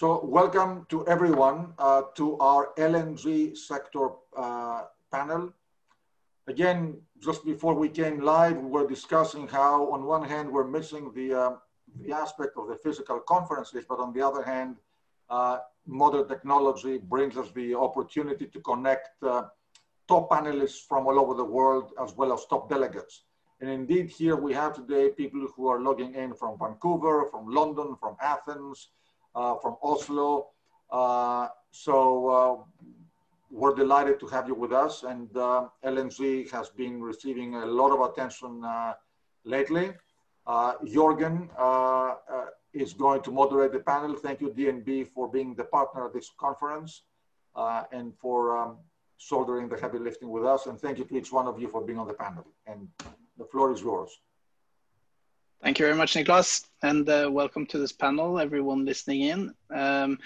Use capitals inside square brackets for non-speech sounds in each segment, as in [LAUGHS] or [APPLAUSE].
So welcome to everyone uh, to our LNG sector uh, panel. Again, just before we came live, we were discussing how on one hand, we're missing the, uh, the aspect of the physical conferences, but on the other hand, uh, modern technology brings us the opportunity to connect uh, top panelists from all over the world, as well as top delegates. And indeed, here we have today people who are logging in from Vancouver, from London, from Athens, from Oslo. Uh, so uh, we're delighted to have you with us. And LNG has been receiving a lot of attention lately. Jorgen is going to moderate the panel. Thank you, DNB, for being the partner of this conference uh, and for um, shouldering the heavy lifting with us. And thank you to each one of you for being on the panel. And the floor is yours. Thank you very much, Niklas, and uh, welcome to this panel, everyone listening in. Um,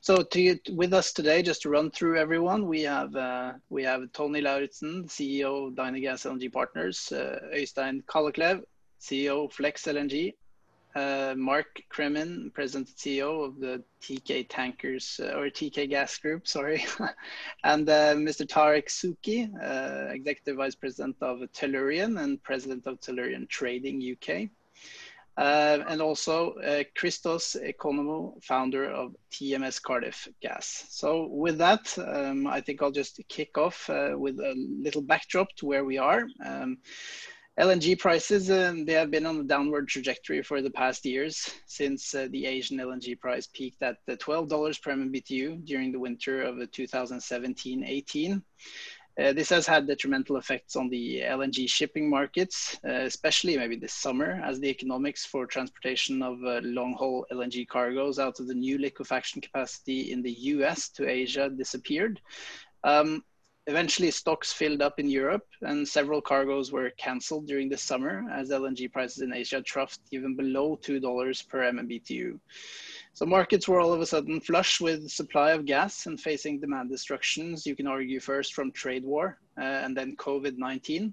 so, to, with us today, just to run through everyone, we have uh, we have Tony Lauritzen, CEO of Dynagas LNG Partners, uh, Øystein Kalleklev, CEO of Flex LNG, uh, Mark Kremin, President and CEO of the Teekay Tankers uh, or Teekay Gas Group, sorry, [LAUGHS] and uh, Mr. Tarek Souki, uh, Executive Vice President of Tellurian and President of Tellurian Trading UK. Uh, and also uh, Christos Economou, founder of TMS Cardiff Gas. So with that, um, I think I'll just kick off uh, with a little backdrop to where we are. Um, LNG prices, uh, they have been on a downward trajectory for the past years since uh, the Asian LNG price peaked at the $12 per MMBTU during the winter of 2017-18. Uh, this has had detrimental effects on the LNG shipping markets, uh, especially maybe this summer, as the economics for transportation of uh, long haul LNG cargoes out of the new liquefaction capacity in the US to Asia disappeared. Um, eventually, stocks filled up in Europe, and several cargoes were cancelled during the summer as LNG prices in Asia troughed even below $2 per MMBTU. So markets were all of a sudden flush with supply of gas and facing demand destructions, you can argue first from trade war uh, and then COVID-19.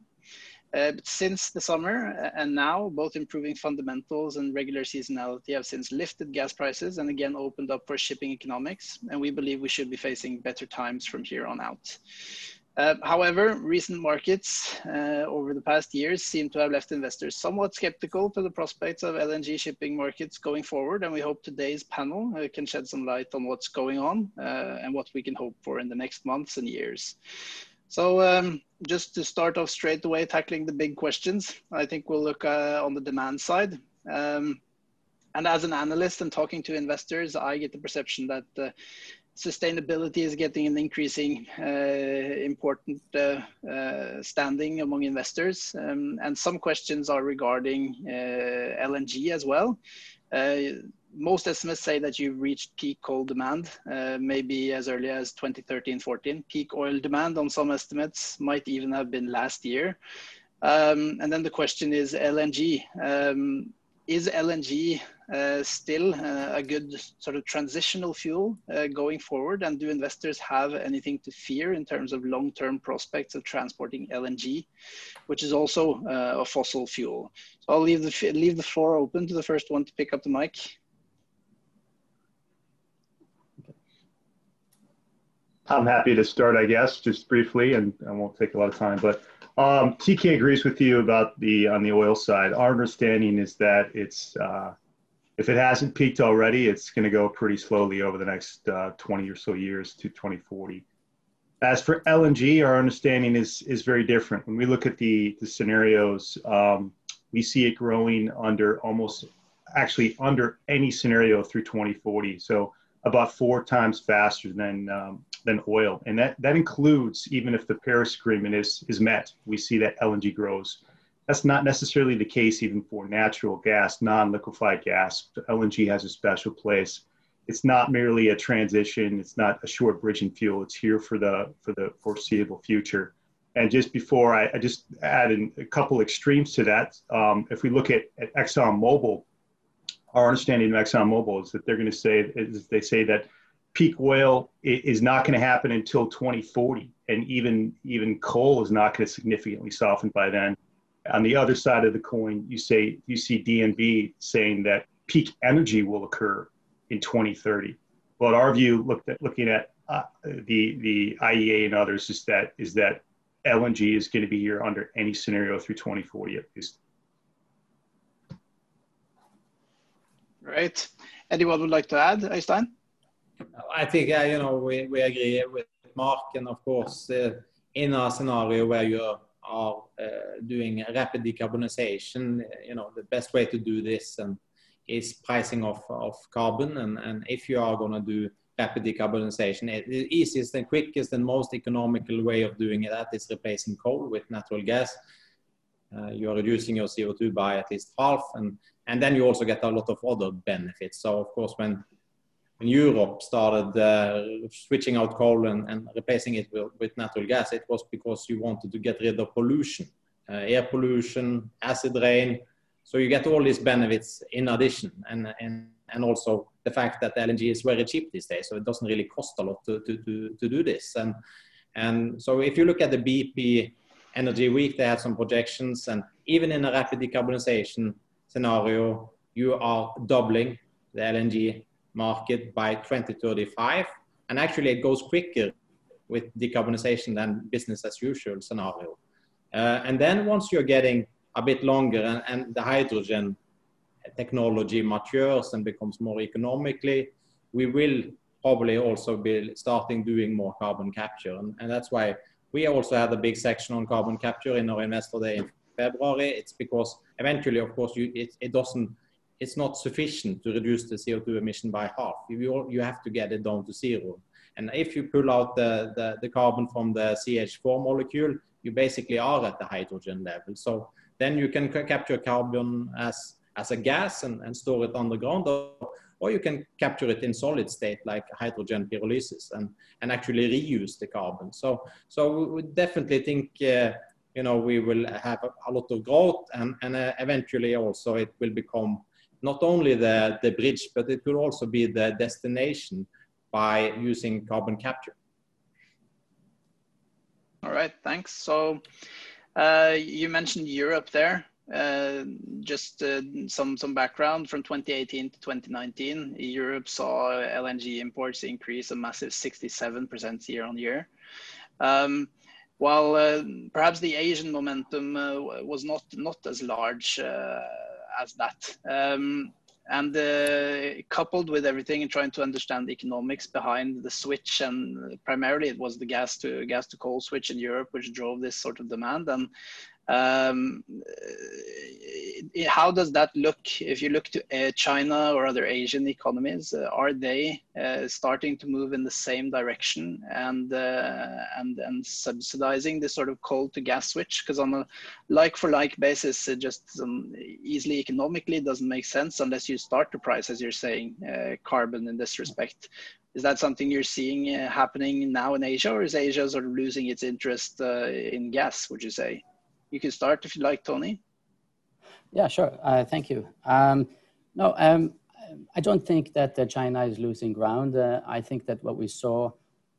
Uh, but since the summer uh, and now, both improving fundamentals and regular seasonality have since lifted gas prices and again opened up for shipping economics. And we believe we should be facing better times from here on out. Uh, however, recent markets uh, over the past years seem to have left investors somewhat skeptical to the prospects of LNG shipping markets going forward, and we hope today's panel uh, can shed some light on what's going on and what we can hope for in the next months and years. So um, just to start off straight away, tackling the big questions, I think we'll look uh, on the demand side. Um, and as an analyst and talking to investors, I get the perception that uh, sustainability is getting an increasing uh, important uh, uh, standing among investors. Um, and some questions are regarding LNG as well. Most estimates say that you've reached peak coal demand, uh, maybe as early as 2013 14. Peak oil demand on some estimates might even have been last year. Um, and then the question is LNG. Um, is LNG still uh, a good sort of transitional fuel uh, going forward? And do investors have anything to fear in terms of long-term prospects of transporting LNG, which is also uh, a fossil fuel? So I'll leave the leave the floor open to the first one to pick up the mic. I'm happy to start, I guess, just briefly, and I won't take a lot of time. But um, Teekay agrees with you about the on the oil side. Our understanding is that it's uh, if it hasn't peaked already, it's going to go pretty slowly over the next uh, 20 or so years to 2040. As for LNG, our understanding is is very different. When we look at the the scenarios, um, we see it growing under almost actually under any scenario through 2040. So about four times faster than um, than oil, and that that includes even if the Paris Agreement is is met. We see that LNG grows. That's not necessarily the case even for natural gas, non-liquefied gas. LNG has a special place. It's not merely a transition. It's not a short bridging fuel. It's here for the for the foreseeable future. And just before I, I just add in a couple extremes to that, um, if we look at, at ExxonMobil, our understanding of ExxonMobil is that they're going to say, they say that peak oil is not going to happen until 2040, and even even coal is not going to significantly soften by then. On the other side of the coin, you say you see DNB saying that peak energy will occur in 2030. but our view, looked at, looking at uh, the the IEA and others, is that is that LNG is going to be here under any scenario through 2040 at least. Right. Anyone would like to add, Øystein? I think uh, you know we, we agree with Mark, and of course, uh, in a scenario where you are uh, doing rapid decarbonization, you know the best way to do this and is pricing of, of carbon, and, and if you are going to do rapid decarbonization, the easiest and quickest and most economical way of doing that is replacing coal with natural gas. Uh, you are reducing your CO2 by at least half, and and then you also get a lot of other benefits. So of course, when when Europe started uh, switching out coal and, and replacing it with, with, natural gas, it was because you wanted to get rid of pollution, uh, air pollution, acid rain. So you get all these benefits in addition, and and and also the fact that LNG is very cheap these days, so it doesn't really cost a lot to to to, to do this. And and so if you look at the BP Energy Week, they had some projections, and even in a rapid decarbonization scenario, you are doubling the LNG market by 2035. And actually, it goes quicker with decarbonization than business as usual scenario. Uh, and then once you're getting a bit longer and, and, the hydrogen technology matures and becomes more economically, we will probably also be starting doing more carbon capture. And, and that's why we also had a big section on carbon capture in our investor day in February. It's because eventually, of course, you, it, it doesn't, it's not sufficient to reduce the CO2 emission by half. You, you have to get it down to zero. And if you pull out the, the, the carbon from the CH4 molecule, you basically are at the hydrogen level. So then you can capture carbon as, as a gas and, and store it underground, or, or you can capture it in solid state like hydrogen pyrolysis and, and actually reuse the carbon. So, so we definitely think uh, you know, we will have a, lot of growth and, and uh, eventually also it will become not only the, the bridge, but it will also be the destination by using carbon capture. All right, thanks. So uh, you mentioned Europe there. Uh, just uh, some some background from 2018 to 2019, Europe saw LNG imports increase a massive 67% year on year. Um, while uh, perhaps the Asian momentum uh, was not not as large uh, as that. Um, and uh, coupled with everything and trying to understand the economics behind the switch and primarily it was the gas to gas to coal switch in Europe which drove this sort of demand and um, uh, how does that look if you look to uh, China or other Asian economies? Uh, are they uh, starting to move in the same direction and uh, and and subsidizing this sort of coal to gas switch? Because on a like for like basis, it just um, easily economically doesn't make sense unless you start to price, as you're saying, carbon in this respect. Is that something you're seeing happening now in Asia, or is Asia sort of losing its interest in gas? Would you say? You can start if you like, Tony. Yeah, sure. Uh, thank you. Um, no, um, I don't think that uh, China is losing ground. Uh, I think that what we saw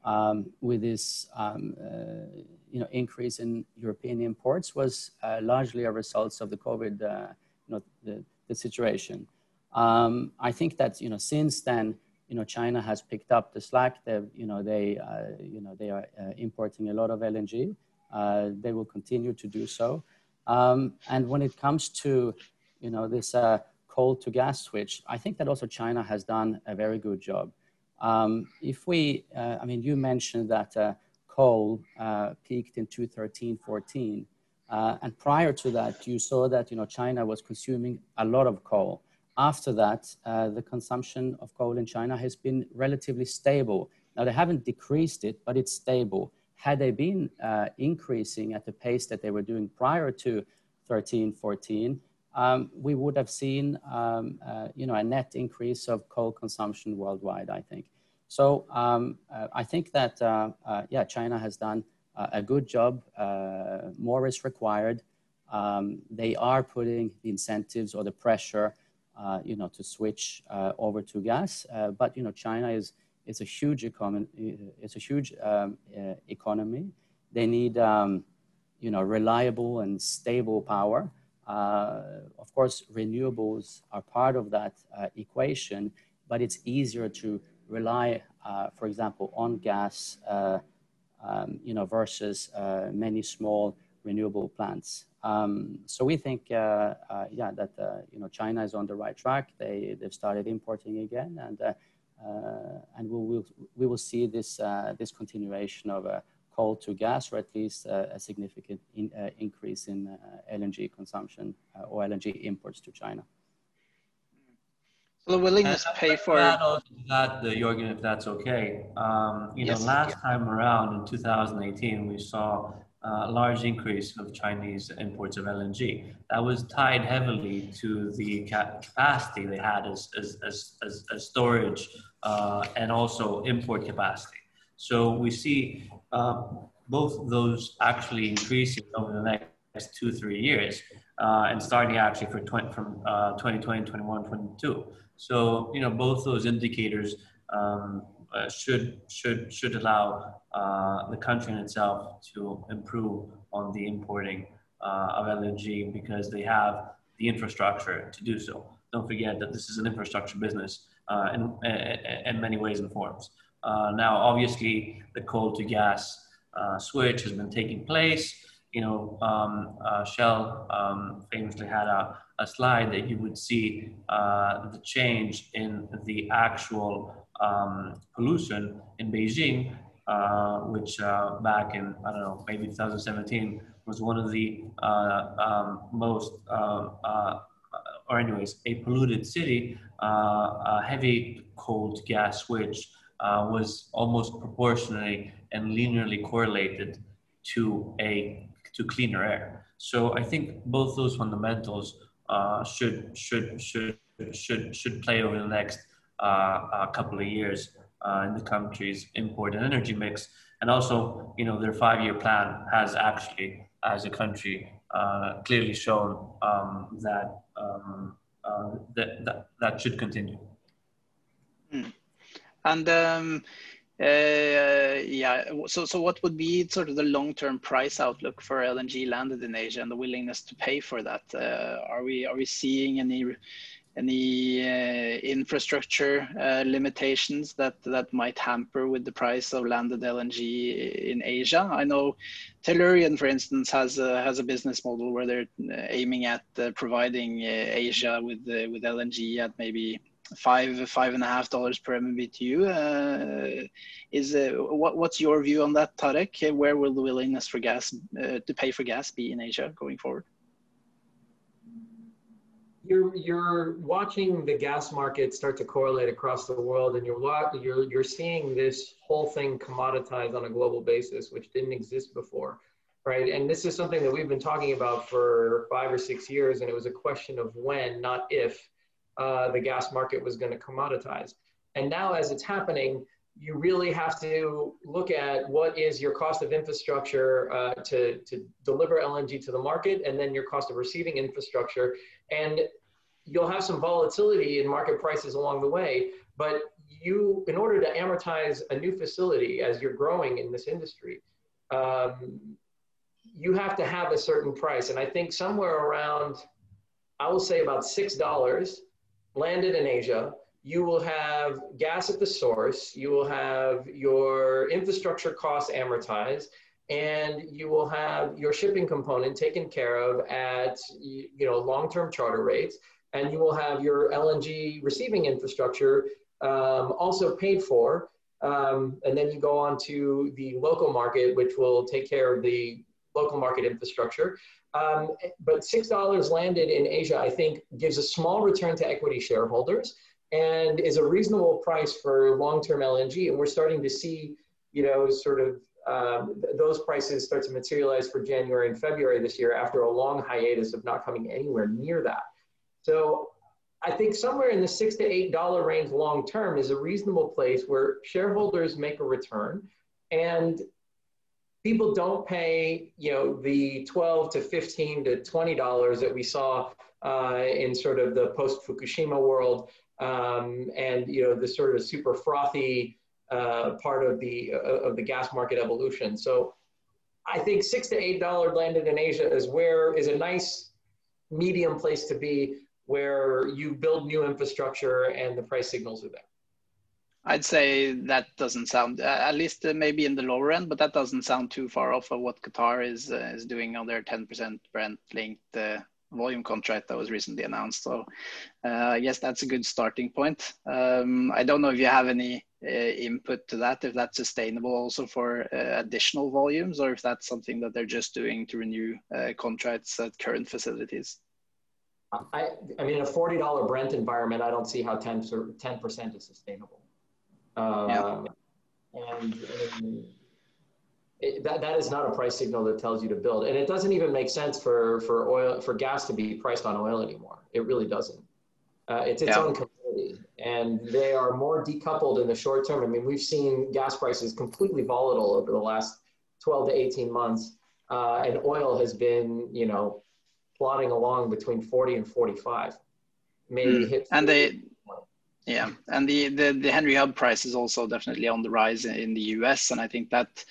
um, with this, um, uh, you know, increase in European imports was uh, largely a result of the COVID, uh, you know, the, the situation. Um, I think that you know since then, you know, China has picked up the slack. They, you know, they, you know, they are importing a lot of LNG. Uh, they will continue to do so. Um, and when it comes to, you know, this uh, coal to gas switch, I think that also China has done a very good job. Um, if we, uh, I mean, you mentioned that uh, coal uh, peaked in 2013, 14. Uh, and prior to that, you saw that, you know, China was consuming a lot of coal. After that, the consumption of coal in China has been relatively stable. Now, they haven't decreased it, but it's stable had they been uh, increasing at the pace that they were doing prior to 13, 14, um, we would have seen um, uh, you know, a net increase of coal consumption worldwide, I think. So um, uh, I think that, uh, uh, yeah, China has done a good job. Uh, more is required. Um, they are putting the incentives or the pressure, you know, to switch over to gas. but, you know, China is, it's a huge economy. It's a huge um, uh, economy. They need, um, you know, reliable and stable power. Uh, of course, renewables are part of that uh, equation, but it's easier to rely, uh, for example, on gas, uh, um, you know, versus uh, many small renewable plants. Um, so we think, uh, uh, yeah, that you know China is on the right track. They they've started importing again, and Uh, and we will we will see this uh, this continuation of a coal to gas, or at least a significant in, increase in LNG consumption or LNG imports to China. So the willingness to pay for that, that the Jorgen, if that's okay. Um, you yes, know, last yeah. time around in 2018, we saw a large increase of Chinese imports of LNG. That was tied heavily to the capacity they had as, as, as, as, storage uh, and also import capacity. So we see uh, both those actually increasing over the next two, three years uh, and starting actually for 20, from uh, 2020, 21, 22. So, you know, both those indicators um, uh, should, should, should allow uh, the country in itself to improve on the importing uh, of LNG because they have the infrastructure to do so. Don't forget that this is an infrastructure business uh, in, in, many ways and forms. Uh, now, obviously, the coal to gas switch has been taking place. You know, um, Shell um, famously had a a slide that you would see the change in the actual um, pollution in Beijing, uh, which uh, back in, I don't know, maybe 2017 was one of the uh, um, most, uh, uh, or anyways, a polluted city, a heavy cold gas switch was almost proportionally and linearly correlated to a to cleaner air. So I think both those fundamentals uh, should should should should should play over the next uh, a couple of years uh, in the country's import and energy mix. And also, you know, their five-year plan has actually, as a country, uh, clearly shown um, that, um, that, that that should continue. Mm. And um, uh, yeah, so so what would be sort of the long-term price outlook for LNG landed in Asia and the willingness to pay for that? Uh, are we are we seeing any any uh, infrastructure uh, limitations that that might hamper with the price of landed LNG in Asia? I know Tellurian, for instance, has a, has a business model where they're uh, aiming at providing Asia with with LNG at maybe five five and a half dollars per MMBTU. Uh, is uh, what what's your view on that, Tarek? Where will the willingness for gas uh, to pay for gas be in Asia going forward? You're you're watching the gas market start to correlate across the world, and you're you're you're seeing this whole thing commoditize on a global basis, which didn't exist before. Right. And this is something that we've been talking about for five or six years, and it was a question of when, not if uh, the gas market was going to commoditize. And now, as it's happening, you really have to look at what is your cost of infrastructure uh, to, to deliver LNG to the market and then your cost of receiving infrastructure. And you'll have some volatility in market prices along the way, but you, in order to amortize a new facility as you're growing in this industry, um, you have to have a certain price. And I think somewhere around, I will say about $6 landed in Asia, you will have gas at the source, you will have your infrastructure costs amortized, and you will have your shipping component taken care of at you know long-term charter rates, and you will have your LNG receiving infrastructure um, also paid for. Um, and then you go on to the local market, which will take care of the local market infrastructure. Um, but $6 landed in Asia, I think, gives a small return to equity shareholders and is a reasonable price for long-term LNG. And we're starting to see, you know, sort of um, th those prices start to materialize for January and February this year after a long hiatus of not coming anywhere near that. So I think somewhere in the six to eight dollar range long term is a reasonable place where shareholders make a return and people don't pay, you know, the 12 to 15 to 20 dollars that we saw uh, in sort of the post Fukushima world, um, and you know the sort of super frothy uh, part of the uh, of the gas market evolution. So, I think six to eight dollar landed in Asia is where is a nice medium place to be, where you build new infrastructure and the price signals are there. I'd say that doesn't sound, uh, at least uh, maybe in the lower end, but that doesn't sound too far off of what Qatar is uh, is doing on their 10% Brent linked uh, volume contract that was recently announced. So uh, I guess that's a good starting point. Um, I don't know if you have any input to that, if that's sustainable also for additional volumes, or if that's something that they're just doing to renew contracts at current facilities. I, I mean, in a $40 Brent environment, I don't see how 10, 10% is sustainable. Uh, And, and it, that, that is not a price signal that tells you to build. And it doesn't even make sense for, for oil, for gas to be priced on oil anymore. It really doesn't. Uh, it's its yeah. own commodity and they are more decoupled in the short term. I mean, we've seen gas prices completely volatile over the last 12 to 18 months. Uh, and oil has been, you know, plodding along between 40 and 45. Maybe mm. hit and they yeah, and the, the, the Henry Hub price is also definitely on the rise in, the US, and I think that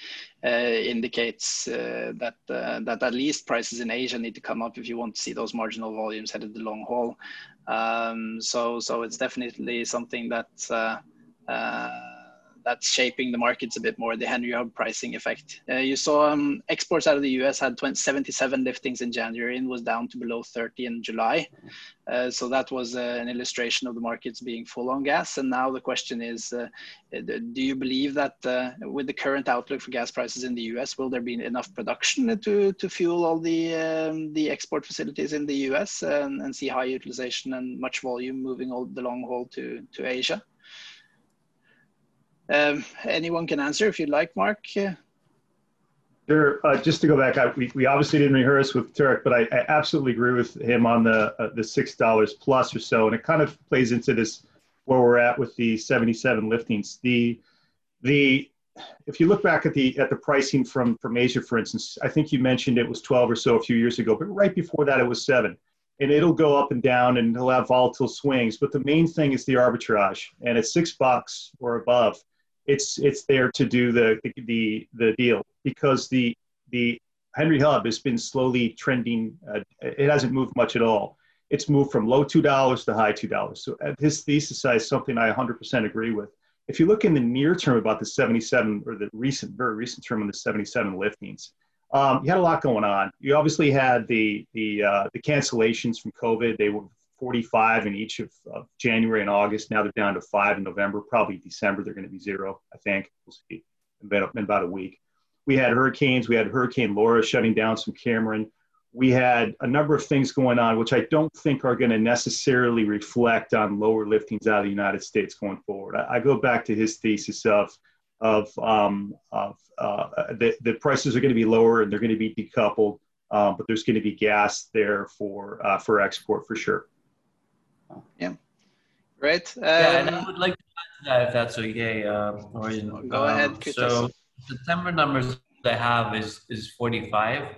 uh, indicates uh, that uh, that at least prices in Asia need to come up if you want to see those marginal volumes headed the long haul. Um, so so it's definitely something that uh, uh, that's shaping the markets a bit more, the Henry Hub pricing effect. Uh, you saw um, exports out of the US had 20, 77 liftings in January and was down to below 30 in July. Uh, so that was uh, an illustration of the markets being full on gas. And now the question is, uh, do you believe that uh, with the current outlook for gas prices in the US, will there be enough production to, to fuel all the, um, the export facilities in the US and, and see high utilization and much volume moving all the long haul to, to Asia? Um, anyone can answer if you'd like, Mark. Sure. Uh, just to go back, I, we, we obviously didn't rehearse with Tarek, but I, I absolutely agree with him on the uh, the six dollars plus or so, and it kind of plays into this where we're at with the seventy seven liftings. The the if you look back at the at the pricing from from Asia, for instance, I think you mentioned it was twelve or so a few years ago, but right before that it was seven, and it'll go up and down and it'll have volatile swings. But the main thing is the arbitrage, and at six bucks or above it's it's there to do the the the deal because the the Henry Hub has been slowly trending. Uh, it hasn't moved much at all. It's moved from low two dollars to high two dollars. So uh, his thesis is something I 100% agree with. If you look in the near term about the 77 or the recent, very recent term on the 77 liftings, um, you had a lot going on. You obviously had the the uh, the cancellations from COVID. They were 45 in each of, of, January and August. Now they're down to five in November. Probably December they're going to be zero. I think we'll see in about, in about a week. We had hurricanes. We had Hurricane Laura shutting down some Cameron. We had a number of things going on, which I don't think are going to necessarily reflect on lower liftings out of the United States going forward. I, I go back to his thesis of of, um, of uh, the, the prices are going to be lower and they're going to be decoupled, um, but there's going to be gas there for uh, for export for sure. Yeah. Right. Um, yeah, and I would like to add to that if that's okay. Uh, Go um, ahead, So the September numbers I have is is 45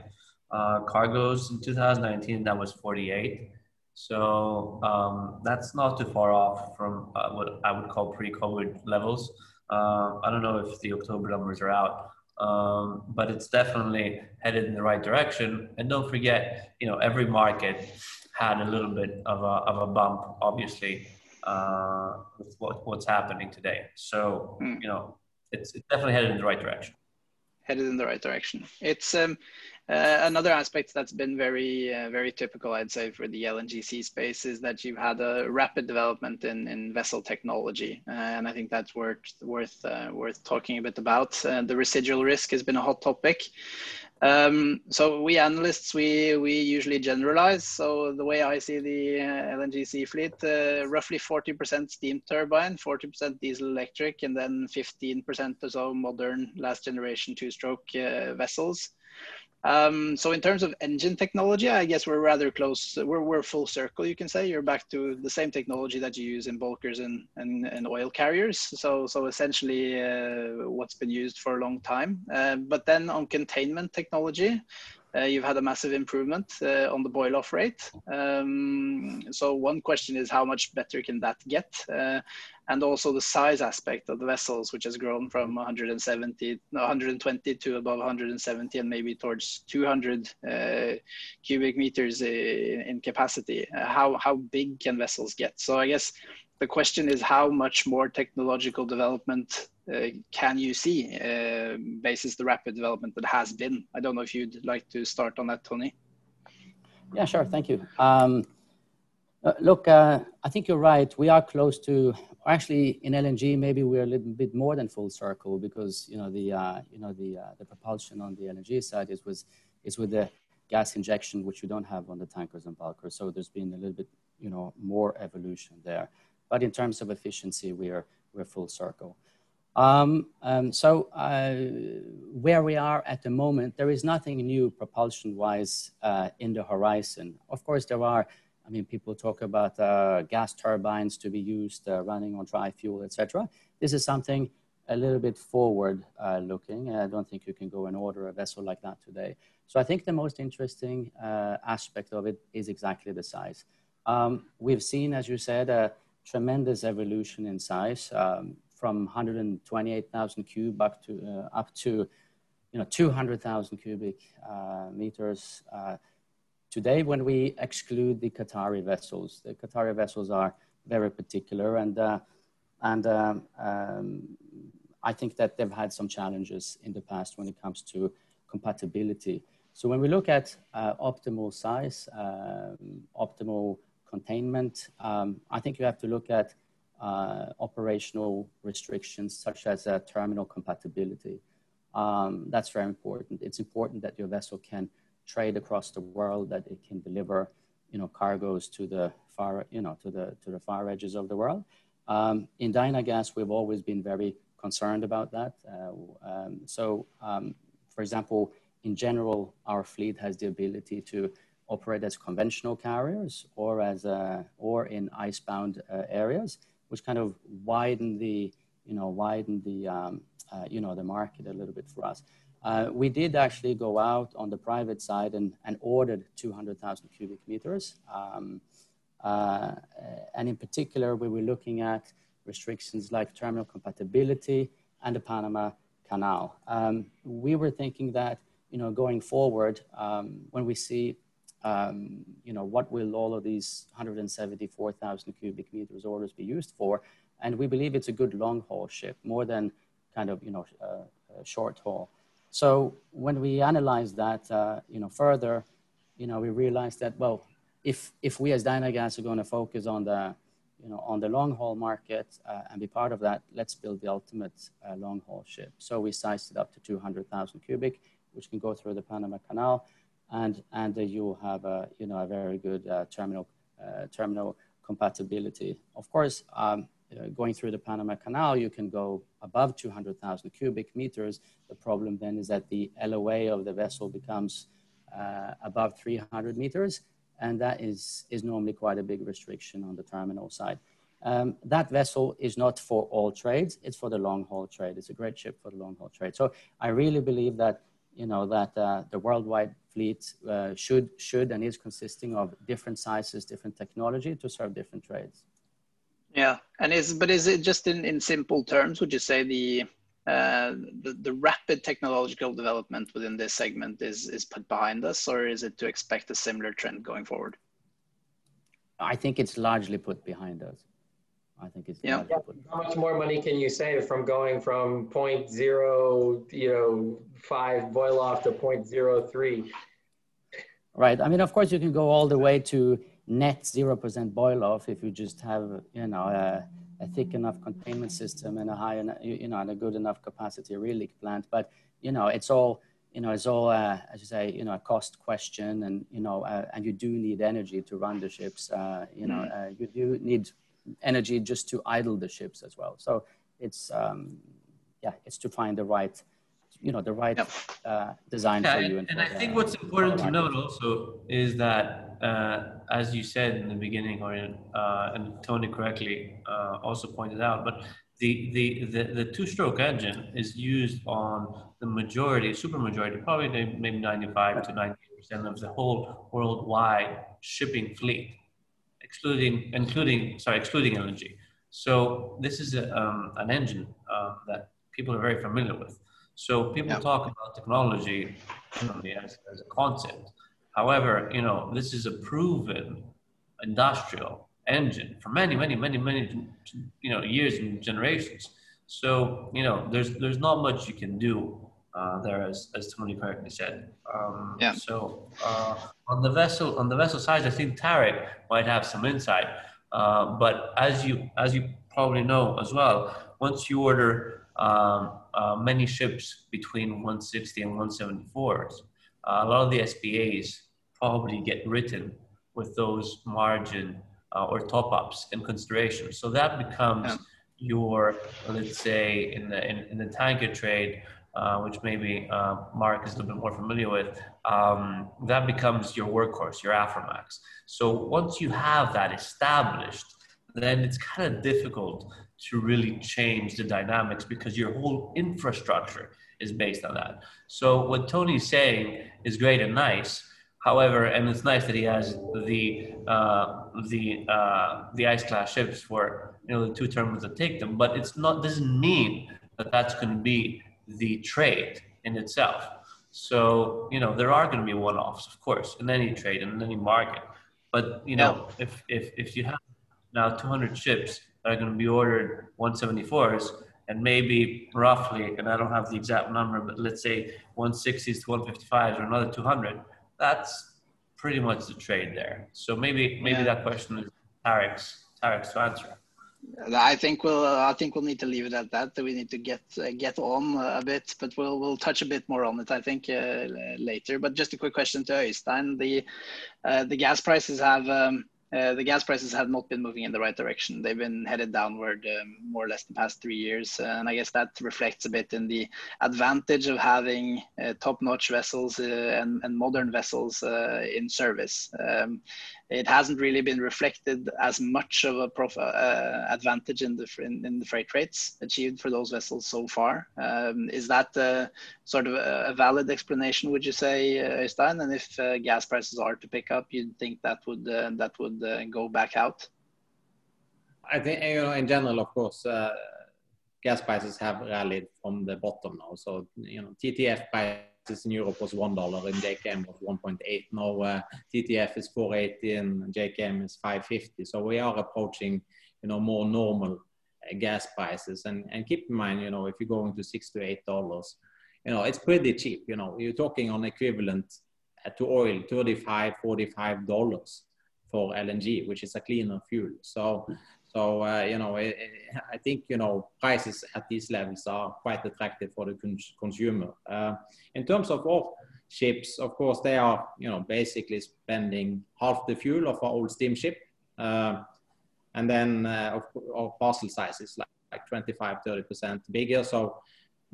uh, cargoes in 2019. That was 48. So um, that's not too far off from uh, what I would call pre-COVID levels. Uh, I don't know if the October numbers are out, um, but it's definitely headed in the right direction. And don't forget, you know, every market had a little bit of a, of a bump, obviously, uh, with what, what's happening today. So, mm. you know, it's, it's definitely headed in the right direction. Headed in the right direction. It's um, uh, another aspect that's been very, uh, very typical, I'd say, for the LNGC space is that you've had a rapid development in, in vessel technology, uh, and I think that's worth worth uh, worth talking a bit about. Uh, the residual risk has been a hot topic, um, so we analysts, we, we usually generalize. So the way I see the uh, LNGC fleet, uh, roughly 40% steam turbine, 40% diesel electric, and then 15% or so modern last generation two-stroke uh, vessels. Um, so in terms of engine technology, I guess we're rather close. We're, we're full circle, you can say. You're back to the same technology that you use in bulkers and, and, and oil carriers. So, so essentially uh, what's been used for a long time. Uh, but then on containment technology, you've had a massive improvement uh, on the boil off rate. Um, so one question is how much better can that get? Uh, and also the size aspect of the vessels, which has grown from 170, 120 to above 170 and maybe towards 200 uh, cubic meters in, capacity. Uh, how, how big can vessels get? So I guess the question is how much more technological development uh, can you see uh, basis the rapid development that has been? I don't know if you'd like to start on that, Tony. Yeah, sure. Thank you. Um, uh, look, uh, I think you're right. We are close to, actually, in LNG, maybe we're a little bit more than full circle because you know the uh, you know the uh, the propulsion on the LNG side is was is with the gas injection, which we don't have on the tankers and bulkers. So there's been a little bit you know more evolution there. But in terms of efficiency, we're we're full circle. Um, um, so uh, where we are at the moment, there is nothing new propulsion-wise uh, in the horizon. Of course, there are I mean, people talk about uh, gas turbines to be used uh, running on dry fuel, etc. This is something a little bit forward uh. I don't think you can go and order a vessel like that today. So I think the most interesting uh, aspect of it is exactly the size. Um, we've seen, as you said, a tremendous evolution in size um, from 128,000 cube up to, uh, up to you know, 200,000 cubic uh, meters today when we exclude the Qatari vessels. The Qatari vessels are very particular and, uh, and um, um, I think that they've had some challenges in the past when it comes to compatibility. So when we look at uh, optimal size, um, optimal containment, um, I think you have to look at uh, operational restrictions such as uh, terminal compatibility. Um, that's very important. It's important that your vessel can trade across the world, that it can deliver, you know, cargoes to the far, you know, to the to the far edges of the world. Um, in Dynagas, we've always been very concerned about that. Uh, um, so, um, for example, in general, our fleet has the ability to operate as conventional carriers or as uh, or in icebound uh, areas, which kind of widen the you know widen the um, uh, you know the market a little bit for us. Uh, we did actually go out on the private side and, and ordered 200,000 cubic meters. Um, uh, and in particular, we were looking at restrictions like terminal compatibility and the Panama Canal. Um, we were thinking that, you know, going forward, um, when we see, um, you know, what will all of these 174,000 cubic meters orders be used for? And we believe it's a good long haul ship, more than kind of, you know, uh, short haul. So when we analyze that, uh, you know, further, you know, we realized that, well, if, if we as Dynagas are going to focus on the, you know, on the long haul market uh, and be part of that, let's build the ultimate uh, long haul ship. So we sized it up to 200,000 cubic, which can go through the Panama Canal, and and you have a you know a very good uh, terminal uh, terminal compatibility. Of course, um, uh, going through the Panama Canal, you can go above 200,000 cubic meters. The problem then is that the LOA of the vessel becomes uh, above 300 meters, and that is, is normally quite a big restriction on the terminal side. Um, that vessel is not for all trades, it's for the long haul trade. It's a great ship for the long haul trade. So I really believe that you know that uh, the worldwide fleet uh, should should and is consisting of different sizes, different technology to serve different trades. Yeah, and is but is it just in, in simple terms? Would you say the, uh, the the rapid technological development within this segment is is put behind us, or is it to expect a similar trend going forward? I think it's largely put behind us. I think it's yeah. yeah. How much more money can you save from going from point zero, you know, five boil off to point zero three? Right. I mean, of course, you can go all the way to net 0% boil off if you just have, you know, a, a thick enough containment system and a high, enough, you know, and a good enough capacity reliq plant. But, you know, it's all, you know, it's all, uh, as you say, you know, a cost question and, you know, uh, and you do need energy to run the ships. Uh, you know, mm. uh, you do need energy just to idle the ships as well. So it's, um, yeah, it's to find the right, you know the right yep. uh, design yeah, for you. And, and, I think what's important to note also is that, uh, as you said in the beginning, or uh, and Tony correctly uh, also pointed out, but the, the, the, the two-stroke engine is used on the majority, super majority, probably maybe 95 to 98 percent of the whole worldwide shipping fleet, excluding including sorry excluding LNG. So this is a, um, an engine uh, that people are very familiar with. So people yeah. talk about technology as, as a concept. However, you know, this is a proven industrial engine for many, many, many, many, you know, years and generations. So you know, there's there's not much you can do uh, there, as as Tony correctly said. Um, yeah. So uh, on the vessel on the vessel size, I think Tarek might have some insight. Uh, but as you as you probably know as well, once you order um, uh, many ships between 160 and 174s, uh, a lot of the SPAs probably get written with those margin uh, or top ups in consideration. So that becomes yeah. your, let's say, in the in, in the tanker trade, uh, which maybe uh, Mark is a little bit more familiar with, um, that becomes your workhorse, your Aframax. So once you have that established, then it's kind of difficult to really change the dynamics because your whole infrastructure is based on that. So what Tony's saying is great and nice. However, and it's nice that he has the uh, the uh, the ice class ships for you know the two terminals that take them, but it's not doesn't mean that that's going to be the trade in itself. So you know there are going to be one-offs, of course, in any trade in any market. But you know yeah. if if if you have now 200 ships that are going to be ordered 174s and maybe roughly, and I don't have the exact number, but let's say 160s to 155s or another 200, that's pretty much the trade there. So maybe maybe yeah. that question is Tarek's Tarek's to answer. I think we'll I think we'll need to leave it at that. We need to get uh, get on a bit, but we'll we'll touch a bit more on it. I think uh, later. But just a quick question to Øystein: the uh, the gas prices have. Um, uh, the gas prices have not been moving in the right direction. They've been headed downward um, more or less the past three years. And I guess that reflects a bit in the advantage of having uh, top notch vessels uh, and, and, modern vessels in service. Um, it hasn't really been reflected as much of a prof- uh, advantage in the in, in, the freight rates achieved for those vessels so far. Um, is that uh, sort of a, valid explanation? Would you say, uh, Øystein? And if uh, gas prices are to pick up, you'd think that would uh, that would uh, go back out? I think you know, in general, of course, gas prices have rallied from the bottom now. So you know, TTF price in Europe was one dollar and JKM was 1.8. Now uh, TTF is 480 and JKM is 550. So we are approaching, you know, more normal uh, gas prices. And and keep in mind, you know, if you're going to six to eight dollars, you know, it's pretty cheap. You know, you're talking on equivalent uh, to oil, 35, 45 dollars for LNG, which is a cleaner fuel. So so, uh, you know, it, it, I think, you know, prices at these levels are quite attractive for the cons consumer. Uh, in terms of our ships, of course, they are, you know, basically spending half the fuel of our old steamship. Uh, and then uh, our parcel size is like, like 25, 30% bigger. So,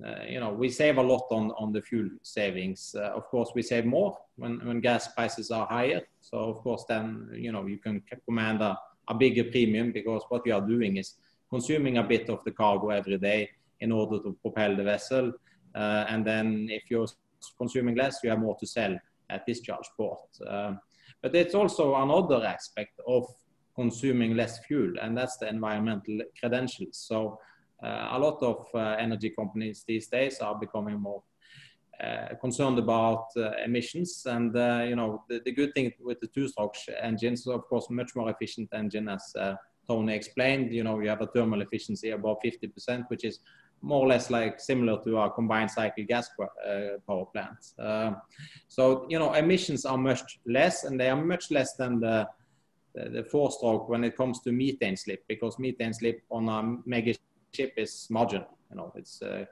uh, you know, we save a lot on, on the fuel savings. Uh, of course, we save more when, when gas prices are higher. So, of course, then, you know, you can command a a bigger premium because what we are doing is consuming a bit of the cargo every day in order to propel the vessel. Uh, and then if you're consuming less, you have more to sell at discharge port. Uh, but it's also another aspect of consuming less fuel, and that's the environmental credentials. So uh, a lot of uh, energy companies these days are becoming more concerned about uh, emissions. And uh, you know, the, the, good thing with the two-stroke engines, of course, much more efficient engine as Tony explained. You know, you have a thermal efficiency above 50%, which is more or less like similar to our combined cycle gas uh, power plants. Uh, so, you know, emissions are much less and they are much less than the, the, the four stroke when it comes to methane slip because methane slip on a mega ship is marginal. You know, it's uh,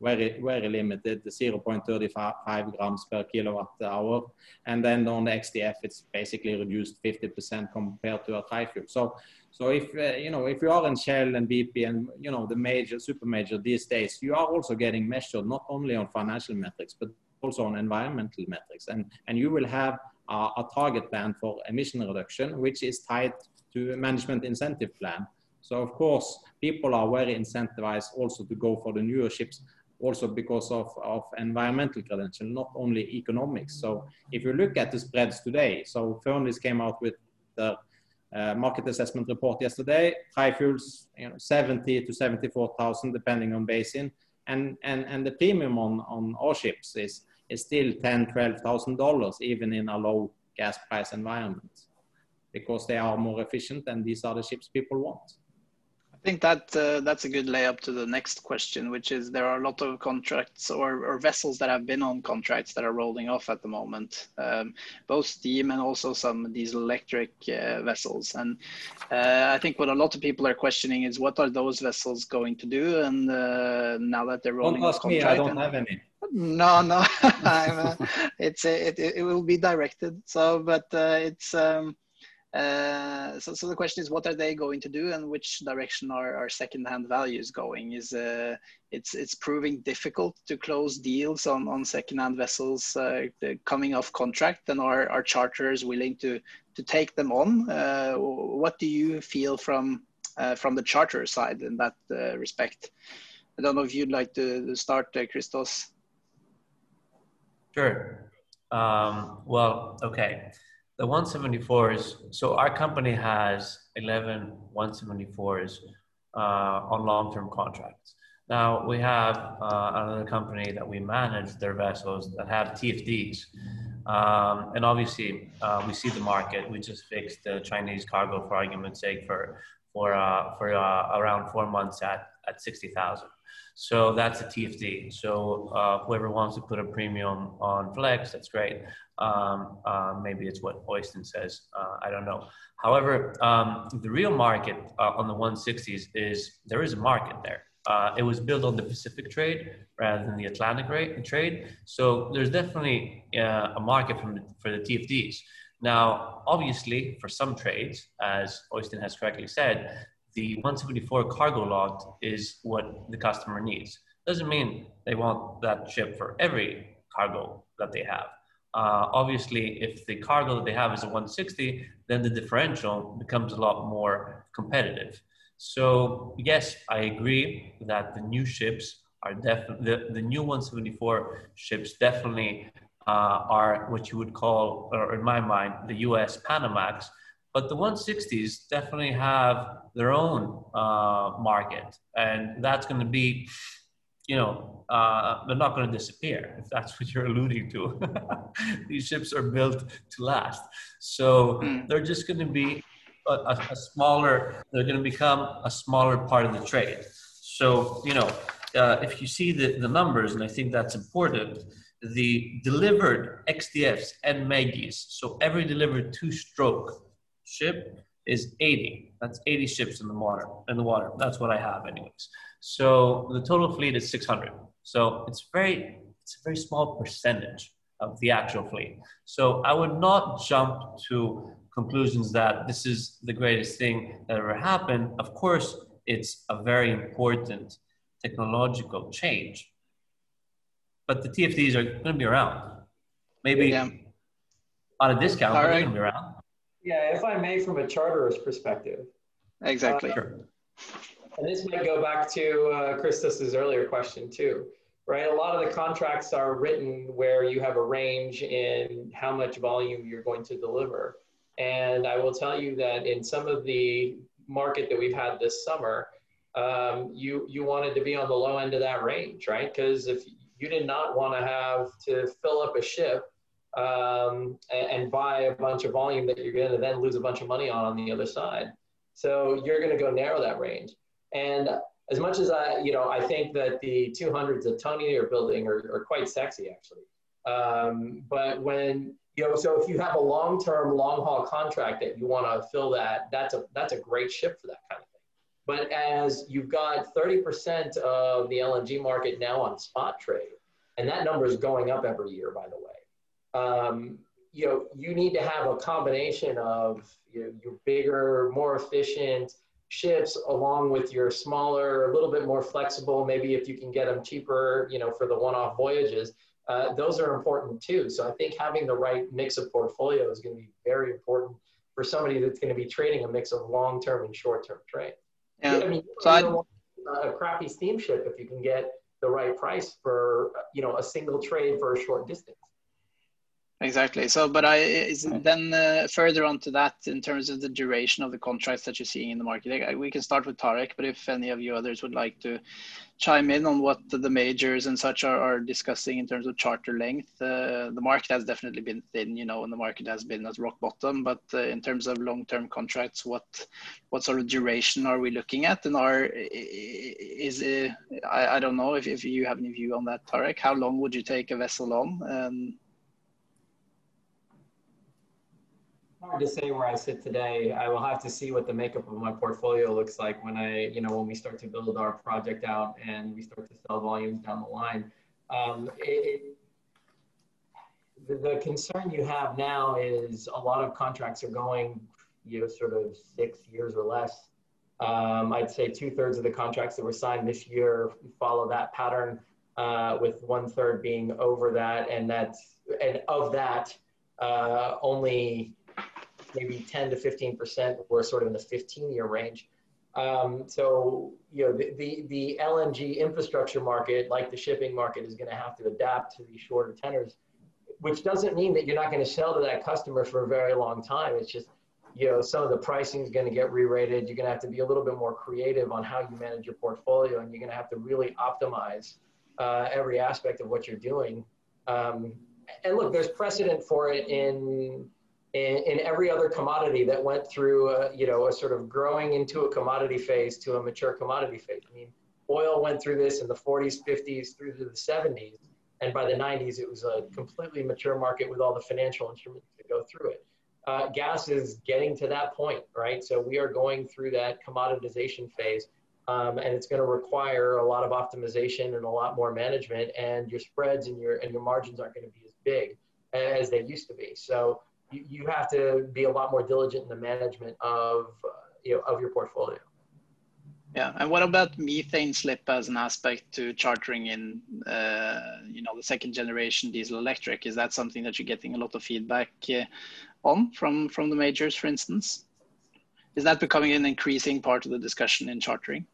very, very limited, 0.35 grams per kilowatt hour. And then on the XDF, it's basically reduced 50% compared to a tri-fuel. So, so if, uh, you know, if you are in Shell and BP and, you know, the major, super major these days, you are also getting measured not only on financial metrics, but also on environmental metrics. And, and you will have a, a target plan for emission reduction, which is tied to a management incentive plan. So of course, people are very incentivized also to go for the newer ships also because of, of environmental credential, not only economics. So if you look at the spreads today, so Fearnleys came out with the uh, market assessment report yesterday, high fuels, you know, 70 to 74,000 depending on basin. And, and, and the premium on, on our ships is, is still ten, twelve thousand dollars even in a low gas price environment. because they are more efficient and these are the ships people want. I think that uh, that's a good layup to the next question, which is there are a lot of contracts or, or vessels that have been on contracts that are rolling off at the moment, um, both steam and also some diesel electric uh, vessels. And uh, I think what a lot of people are questioning is what are those vessels going to do? And uh, now that they're rolling don't off contract, me, I don't and, have any. No, no, [LAUGHS] uh, it's it, it will be directed. So, but uh, it's. Um, uh, so, so the question is, what are they going to do, and which direction are, are second-hand values going? Is uh, it's it's proving difficult to close deals on on second-hand vessels uh, coming off contract, and are are charters willing to to take them on? Uh, what do you feel from uh, from the charter side in that respect? I don't know if you'd like to start, Christos. Sure. Um, well, okay the 174s, so our company has 11 174s uh, on long-term contracts. Now we have uh, another company that we manage their vessels that have TFDs. Um, and obviously uh, we see the market. We just fixed the Chinese cargo for argument's sake for, for, uh, for uh, around four months at, at 60,000. So that's a TFD. So uh, whoever wants to put a premium on Flex, that's great. Um, uh, maybe it's what Øystein says. Uh, I don't know. However, um, the real market uh, on the 160s is there is a market there. Uh, it was built on the Pacific trade rather than the Atlantic rate, trade. So there's definitely uh, a market the, for the TFDs. Now, obviously, for some trades, as Øystein has correctly said, the 174 cargo lot is what the customer needs. Doesn't mean they want that ship for every cargo that they have. Uh, obviously, if the cargo that they have is a 160, then the differential becomes a lot more competitive. So yes, I agree that the new ships are definitely the, the new 174 ships definitely uh, are what you would call, or in my mind, the U.S. Panamax. But the 160s definitely have their own uh, market, and that's going to be you know, uh, they're not going to disappear [LAUGHS] if that's what you're alluding to. [LAUGHS] These ships are built to last. So mm. they're just going to be a, a, a, smaller, they're going to become a smaller part of the trade. So, you know, uh, if you see the, the numbers, and I think that's important, the delivered XDFs and MEGIs, so every delivered two stroke ship is 80. That's 80 ships in the water. In the water. That's what I have, anyways. So the total fleet is 600. So it's very, it's a very small percentage of the actual fleet. So I would not jump to conclusions that this is the greatest thing that ever happened. Of course, it's a very important technological change, but the TFDs are going to be around. Maybe yeah. on a discount, they're going to be around. Yeah, if I may, from a charterer's perspective. Exactly. Uh, and this might go back to uh, Christos's earlier question too, right? A lot of the contracts are written where you have a range in how much volume you're going to deliver. And I will tell you that in some of the market that we've had this summer, um, you you wanted to be on the low end of that range, right? Because if you did not want to have to fill up a ship um, and, and, buy a bunch of volume that you're going to then lose a bunch of money on on the other side, so you're going to go narrow that range. And as much as I, you know, I think that the 200s that Tony are building are, are quite sexy actually. Um, but when, you know, so if you have a long-term, long-haul contract that you want to fill that, that's a, that's a great ship for that kind of thing. But as you've got 30% of the LNG market now on spot trade, and that number is going up every year, by the way. Um, you know, you need to have a combination of you know, your bigger, more efficient, ships along with your smaller, a little bit more flexible, maybe if you can get them cheaper, you know, for the one-off voyages, uh, those are important too. So I think having the right mix of portfolio is going to be very important for somebody that's going to be trading a mix of long-term and short-term trade. Yeah. I mean, so I, a crappy steamship if you can get the right price for, you know, a single trade for a short distance. Exactly. So, but I is then uh, further on to that in terms of the duration of the contracts that you're seeing in the market. We can start with Tarek, but if any of you others would like to chime in on what the majors and such are, are discussing in terms of charter length, uh, the market has definitely been thin, you know, and the market has been at rock bottom. But uh, in terms of long-term contracts, what what sort of duration are we looking at? And are is it, I, I don't know if, if you have any view on that, Tarek. How long would you take a vessel on? Um, hard to say where I sit today. I will have to see what the makeup of my portfolio looks like when I, you know, when we start to build our project out and we start to sell volumes down the line. Um, it, the, the concern you have now is a lot of contracts are going, you know, sort of six years or less. Um, I'd say two thirds of the contracts that were signed this year follow that pattern, uh, with one third being over that, and that's and of that, uh, only maybe 10 to 15% were sort of in the 15 year range. Um, so, you know, the, the, the, LNG infrastructure market, like the shipping market, is going to have to adapt to these shorter tenors, which doesn't mean that you're not going to sell to that customer for a very long time. It's just, you know, some of the pricing is going to get re-rated. You're going to have to be a little bit more creative on how you manage your portfolio, and you're going to have to really optimize uh, every aspect of what you're doing. Um, and look, there's precedent for it in in, in every other commodity that went through, a, you know, a sort of growing into a commodity phase to a mature commodity phase. I mean, oil went through this in the 40s, 50s, through to the 70s. And by the 90s, it was a completely mature market with all the financial instruments to go through it. Uh, gas is getting to that point, right? So we are going through that commoditization phase. Um, and it's going to require a lot of optimization and a lot more management and your spreads and your and your margins aren't going to be as big as they used to be so you, you have to be a lot more diligent in the management of uh, you know of your portfolio. Yeah, and what about methane slip as an aspect to chartering in, uh, you know, the second generation diesel electric? Is that something that you're getting a lot of feedback uh, on from from the majors, for instance? Is that becoming an increasing part of the discussion in chartering?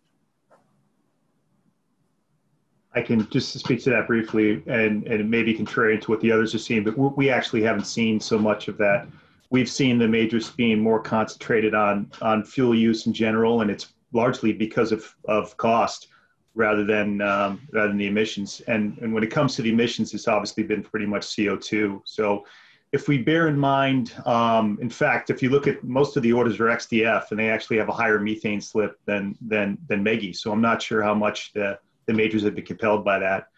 I can just speak to that briefly, and and maybe contrary to what the others are seeing, but we actually haven't seen so much of that. We've seen the majors being more concentrated on on fuel use in general, and it's largely because of of cost rather than um, rather than the emissions. And and when it comes to the emissions, it's obviously been pretty much CO2. So if we bear in mind, um, in fact, if you look at most of the orders are XDF, and they actually have a higher methane slip than than than MEGI. So I'm not sure how much the the majors have been compelled by that.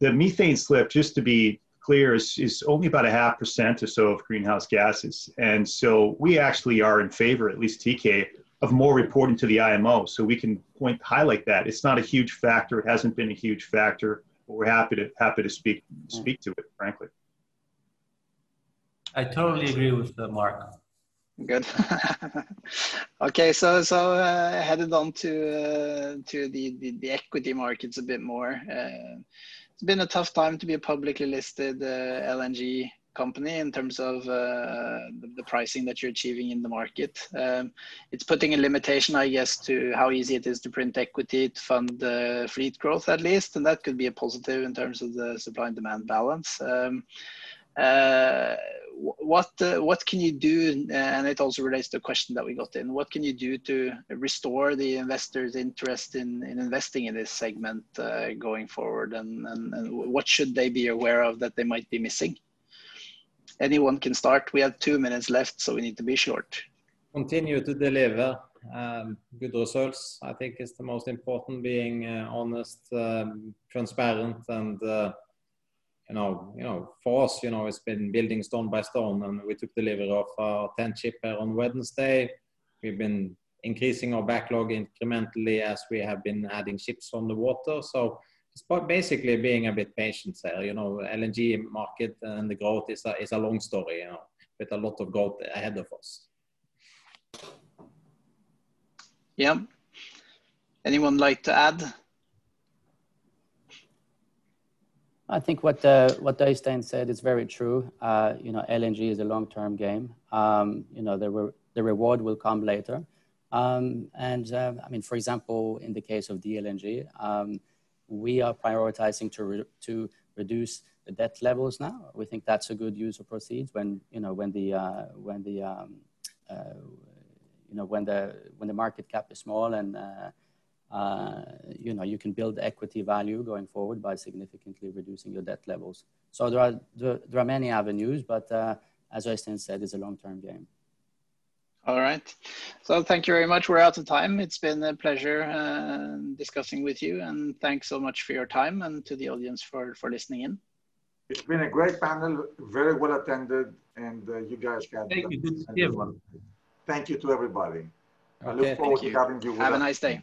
The methane slip, just to be clear, is, is only about a half percent or so of greenhouse gases. And so we actually are in favor, at least Teekay, of more reporting to the IMO. So we can point highlight that. It's not a huge factor. It hasn't been a huge factor, but we're happy to happy to speak speak to it, frankly. I totally agree with uh, Mark. Good. [LAUGHS] okay, so so uh, headed on to uh, to the, equity markets a bit more. Uh, it's been a tough time to be a publicly listed LNG company in terms of the, pricing that you're achieving in the market. Um, it's putting a limitation, I guess, to how easy it is to print equity to fund the fleet growth, at least, and that could be a positive in terms of the supply and demand balance. Uh, what uh, what can you do and it also relates to a question that we got in. What can you do to restore the investors interest in, in investing in this segment uh, going forward? And, and, and, what should they be aware of that they might be missing? Anyone can start. We have two minutes left so we need to be short. Continue to deliver um, good results. I think is the most important being uh, honest um, transparent and uh, you know, you know, for us, you know, it's been building stone by stone, and we took delivery of our 10 ship here on Wednesday. We've been increasing our backlog incrementally as we have been adding ships on the water. So it's basically being a bit patient there. You know, LNG market and the growth is a, is a long story, you know, with a lot of growth ahead of us. Yeah. Anyone like to add? I think what uh, what Øystein said is very true. Uh, you know, LNG is a long-term game. Um, you know, the re the reward will come later. Um, and uh, I mean, for example, in the case of the LNG, um, we are prioritizing to, re to reduce the debt levels now. We think that's a good use of proceeds when, you know, when the, uh, when the, um, uh, you know, when the, when the market cap is small and, uh, you know, you can build equity value going forward by significantly reducing your debt levels. So there are, there, there are many avenues, but uh, as Øystein said, it's a long-term game. All right. So thank you very much. We're out of time. It's been a pleasure uh, discussing with you and thanks so much for your time and to the audience for, for listening in. It's been a great panel, very well attended, and uh, you guys had. Thank you. Good to see everyone. Thank you to everybody. Okay, I look forward to having you. Have a nice day.